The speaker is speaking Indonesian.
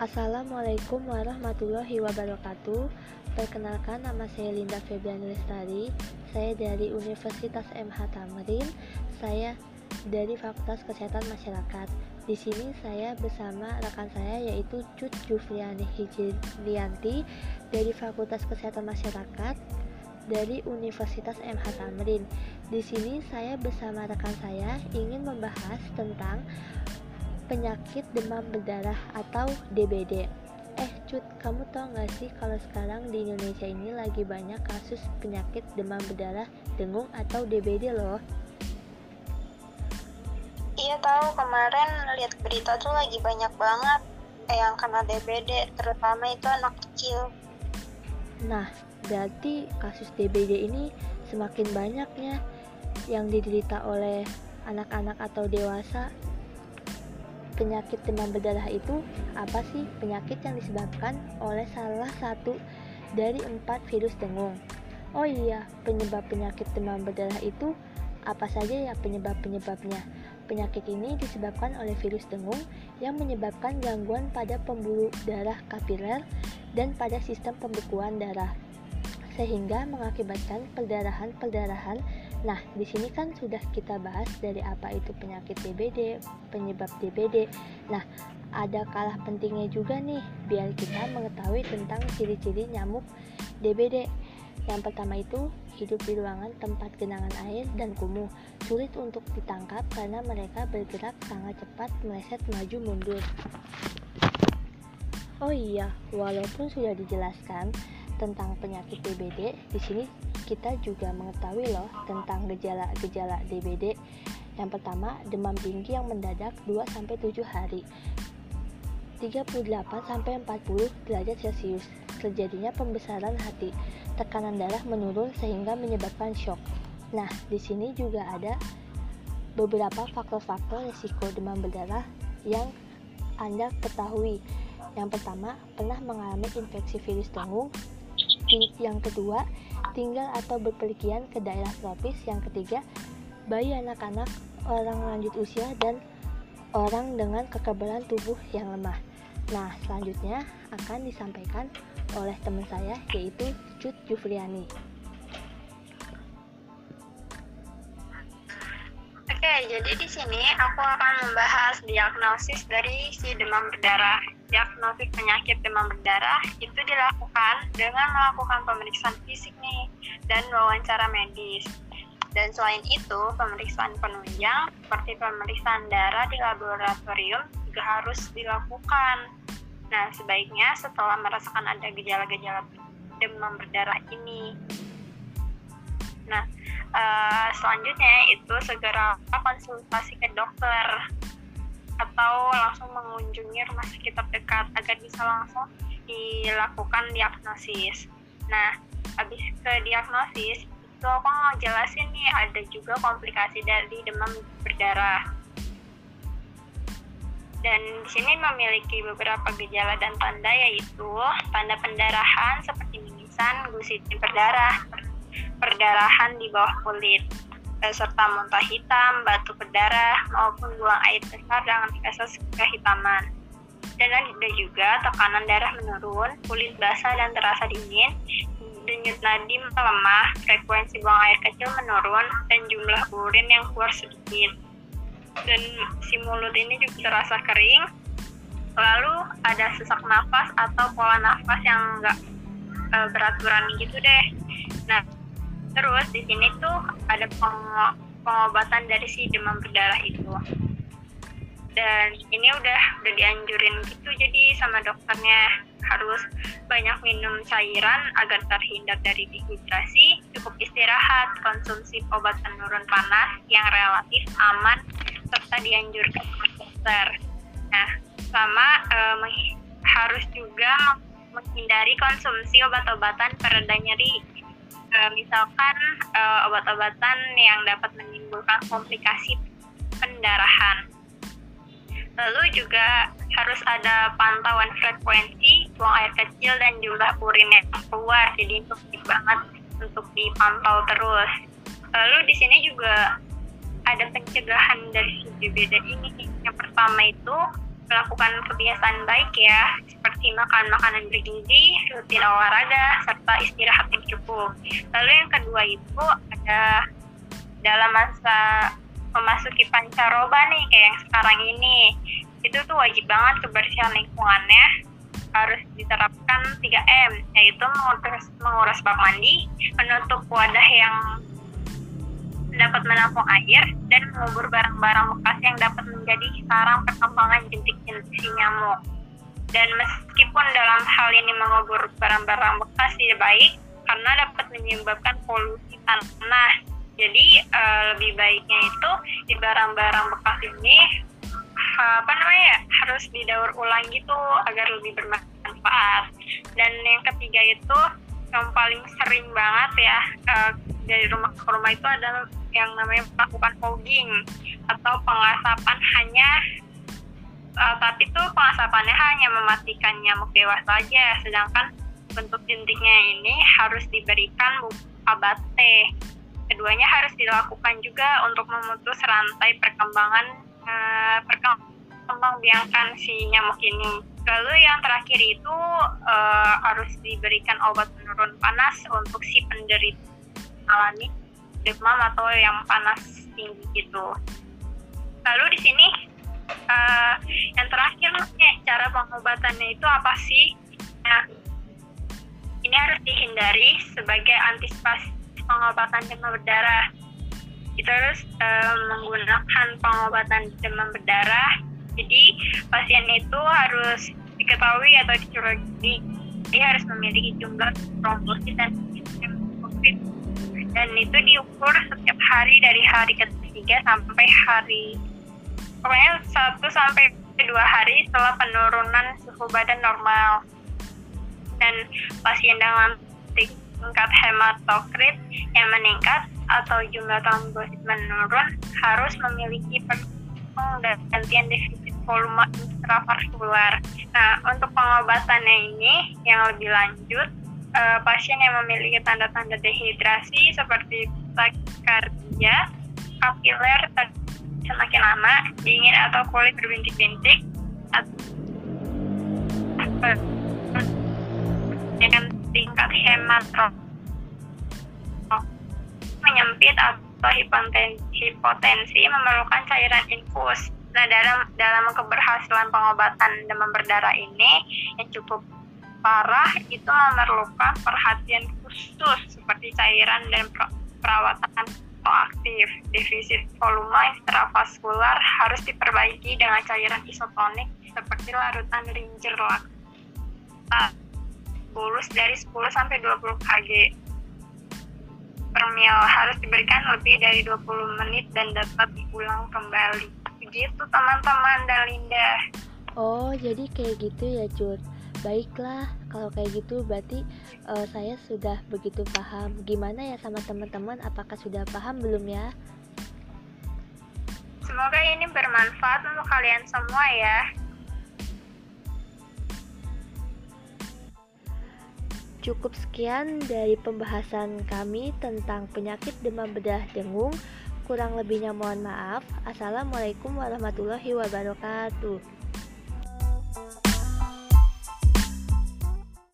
Assalamualaikum warahmatullahi wabarakatuh. Perkenalkan nama saya Linda Febrian Lestari. Saya dari Universitas MH Tamrin. Saya dari Fakultas Kesehatan Masyarakat. Di sini saya bersama rekan saya yaitu Cut Jufriani Hijrianti dari Fakultas Kesehatan Masyarakat dari Universitas MH Tamrin. Di sini saya bersama rekan saya ingin membahas tentang penyakit demam berdarah atau DBD. Eh, Cut, kamu tau gak sih kalau sekarang di Indonesia ini lagi banyak kasus penyakit demam berdarah, dengung atau DBD loh? Iya tahu kemarin lihat berita tuh lagi banyak banget yang kena DBD, terutama itu anak kecil. Nah, berarti kasus DBD ini semakin banyaknya yang diderita oleh anak-anak atau dewasa penyakit demam berdarah itu apa sih? Penyakit yang disebabkan oleh salah satu dari empat virus dengung. Oh iya, penyebab penyakit demam berdarah itu apa saja ya penyebab-penyebabnya? Penyakit ini disebabkan oleh virus dengung yang menyebabkan gangguan pada pembuluh darah kapiler dan pada sistem pembekuan darah sehingga mengakibatkan perdarahan-perdarahan Nah, di sini kan sudah kita bahas dari apa itu penyakit DBD, penyebab DBD. Nah, ada kalah pentingnya juga nih biar kita mengetahui tentang ciri-ciri nyamuk DBD. Yang pertama itu hidup di ruangan tempat genangan air dan kumuh, sulit untuk ditangkap karena mereka bergerak sangat cepat meleset maju mundur. Oh iya, walaupun sudah dijelaskan tentang penyakit DBD, di sini kita juga mengetahui loh tentang gejala-gejala DBD. Yang pertama, demam tinggi yang mendadak 2-7 hari. 38 40 derajat Celcius. Terjadinya pembesaran hati. Tekanan darah menurun sehingga menyebabkan shock. Nah, di sini juga ada beberapa faktor-faktor risiko demam berdarah yang Anda ketahui. Yang pertama, pernah mengalami infeksi virus dengung. Yang kedua, tinggal atau berpergian ke daerah tropis. Yang ketiga, bayi anak-anak, orang lanjut usia, dan orang dengan kekebalan tubuh yang lemah. Nah, selanjutnya akan disampaikan oleh teman saya yaitu Cut Jufriani. Oke, jadi di sini aku akan membahas diagnosis dari si demam berdarah diagnosis penyakit demam berdarah itu dilakukan dengan melakukan pemeriksaan fisik nih dan wawancara medis. Dan selain itu, pemeriksaan penunjang seperti pemeriksaan darah di laboratorium juga harus dilakukan. Nah, sebaiknya setelah merasakan ada gejala-gejala demam berdarah ini. Nah, uh, selanjutnya itu segera konsultasi ke dokter atau langsung mengunjungi rumah sakit terdekat agar bisa langsung dilakukan diagnosis. Nah, habis ke diagnosis, itu aku mau jelasin nih ada juga komplikasi dari demam berdarah. Dan di sini memiliki beberapa gejala dan tanda yaitu tanda pendarahan seperti mimisan, gusit berdarah, perdarahan di bawah kulit, Eh, serta muntah hitam, batu berdarah, maupun buang air besar dengan kasus kehitaman. Dan ada juga tekanan darah menurun, kulit basah dan terasa dingin, denyut nadi melemah, frekuensi buang air kecil menurun, dan jumlah urin yang keluar sedikit. Dan si mulut ini juga terasa kering, lalu ada sesak nafas atau pola nafas yang enggak e, beraturan gitu deh. Nah, Terus di sini tuh ada pengobatan dari si demam berdarah itu. Dan ini udah udah dianjurin gitu jadi sama dokternya harus banyak minum cairan agar terhindar dari dehidrasi, cukup istirahat, konsumsi obat penurun panas yang relatif aman serta dianjurkan dokter. Nah, sama eh, harus juga menghindari konsumsi obat-obatan pereda nyeri uh, misalkan uh, obat-obatan yang dapat menimbulkan komplikasi pendarahan. Lalu juga harus ada pantauan frekuensi buang air kecil dan jumlah urin yang keluar. Jadi itu penting banget untuk dipantau terus. Lalu di sini juga ada pencegahan dari DBD ini. Yang pertama itu melakukan kebiasaan baik ya, seperti makan makanan bergizi, rutin olahraga, serta istirahat yang cukup. Lalu yang kedua itu ada dalam masa memasuki pancaroba nih kayak yang sekarang ini, itu tuh wajib banget kebersihan lingkungannya harus diterapkan 3M, yaitu menguras, menguras bak mandi, menutup wadah yang dapat menampung air, dan mengubur barang-barang bekas yang dapat menjadi sarang perkembangan jentik-jentik nyamuk. Dan meskipun dalam hal ini mengubur barang-barang bekas tidak baik, karena dapat menyebabkan polusi tanah. Jadi uh, lebih baiknya itu di barang-barang bekas ini apa namanya ya harus didaur ulang gitu agar lebih bermanfaat. Dan yang ketiga itu yang paling sering banget ya uh, dari rumah ke rumah itu adalah yang namanya melakukan fogging atau pengasapan hanya uh, tapi tuh pengasapannya hanya mematikan nyamuk dewasa saja sedangkan bentuk jentiknya ini harus diberikan buka bate keduanya harus dilakukan juga untuk memutus rantai perkembangan uh, perkembang biangkan si nyamuk ini lalu yang terakhir itu uh, harus diberikan obat penurun panas untuk si penderita alami demam atau yang panas tinggi gitu. Lalu di sini uh, yang terakhir nih cara pengobatannya itu apa sih? Nah, ini harus dihindari sebagai antisipasi pengobatan demam berdarah. Kita harus uh, menggunakan pengobatan demam berdarah. Jadi pasien itu harus diketahui atau dicurigai dia harus memiliki jumlah trombosit dan COVID dan itu diukur setiap hari dari hari ketiga sampai hari pokoknya satu sampai dua hari setelah penurunan suhu badan normal dan pasien dengan tingkat hematokrit yang meningkat atau jumlah trombosit menurun harus memiliki dan gantian defisit volume intravaskular. Nah, untuk pengobatannya ini yang lebih lanjut uh, pasien yang memiliki tanda-tanda dehidrasi seperti takikardia, kapiler semakin lama, dingin atau kulit berbintik-bintik, tingkat hematokrit menyempit atau hipotensi, hipotensi memerlukan cairan infus. Nah, dalam dalam keberhasilan pengobatan demam berdarah ini yang cukup parah itu memerlukan perhatian khusus seperti cairan dan perawatan aktif. Defisit volume intravaskular harus diperbaiki dengan cairan isotonik seperti larutan ringer laktat bulus dari 10 sampai 20 kg per mil harus diberikan lebih dari 20 menit dan dapat diulang kembali. Begitu teman-teman dan Linda. Oh, jadi kayak gitu ya, Cut. Baiklah, kalau kayak gitu berarti uh, saya sudah begitu paham. Gimana ya sama teman-teman? Apakah sudah paham belum ya? Semoga ini bermanfaat untuk kalian semua ya. Cukup sekian dari pembahasan kami tentang penyakit demam berdarah dengung. Kurang lebihnya mohon maaf. Assalamualaikum warahmatullahi wabarakatuh.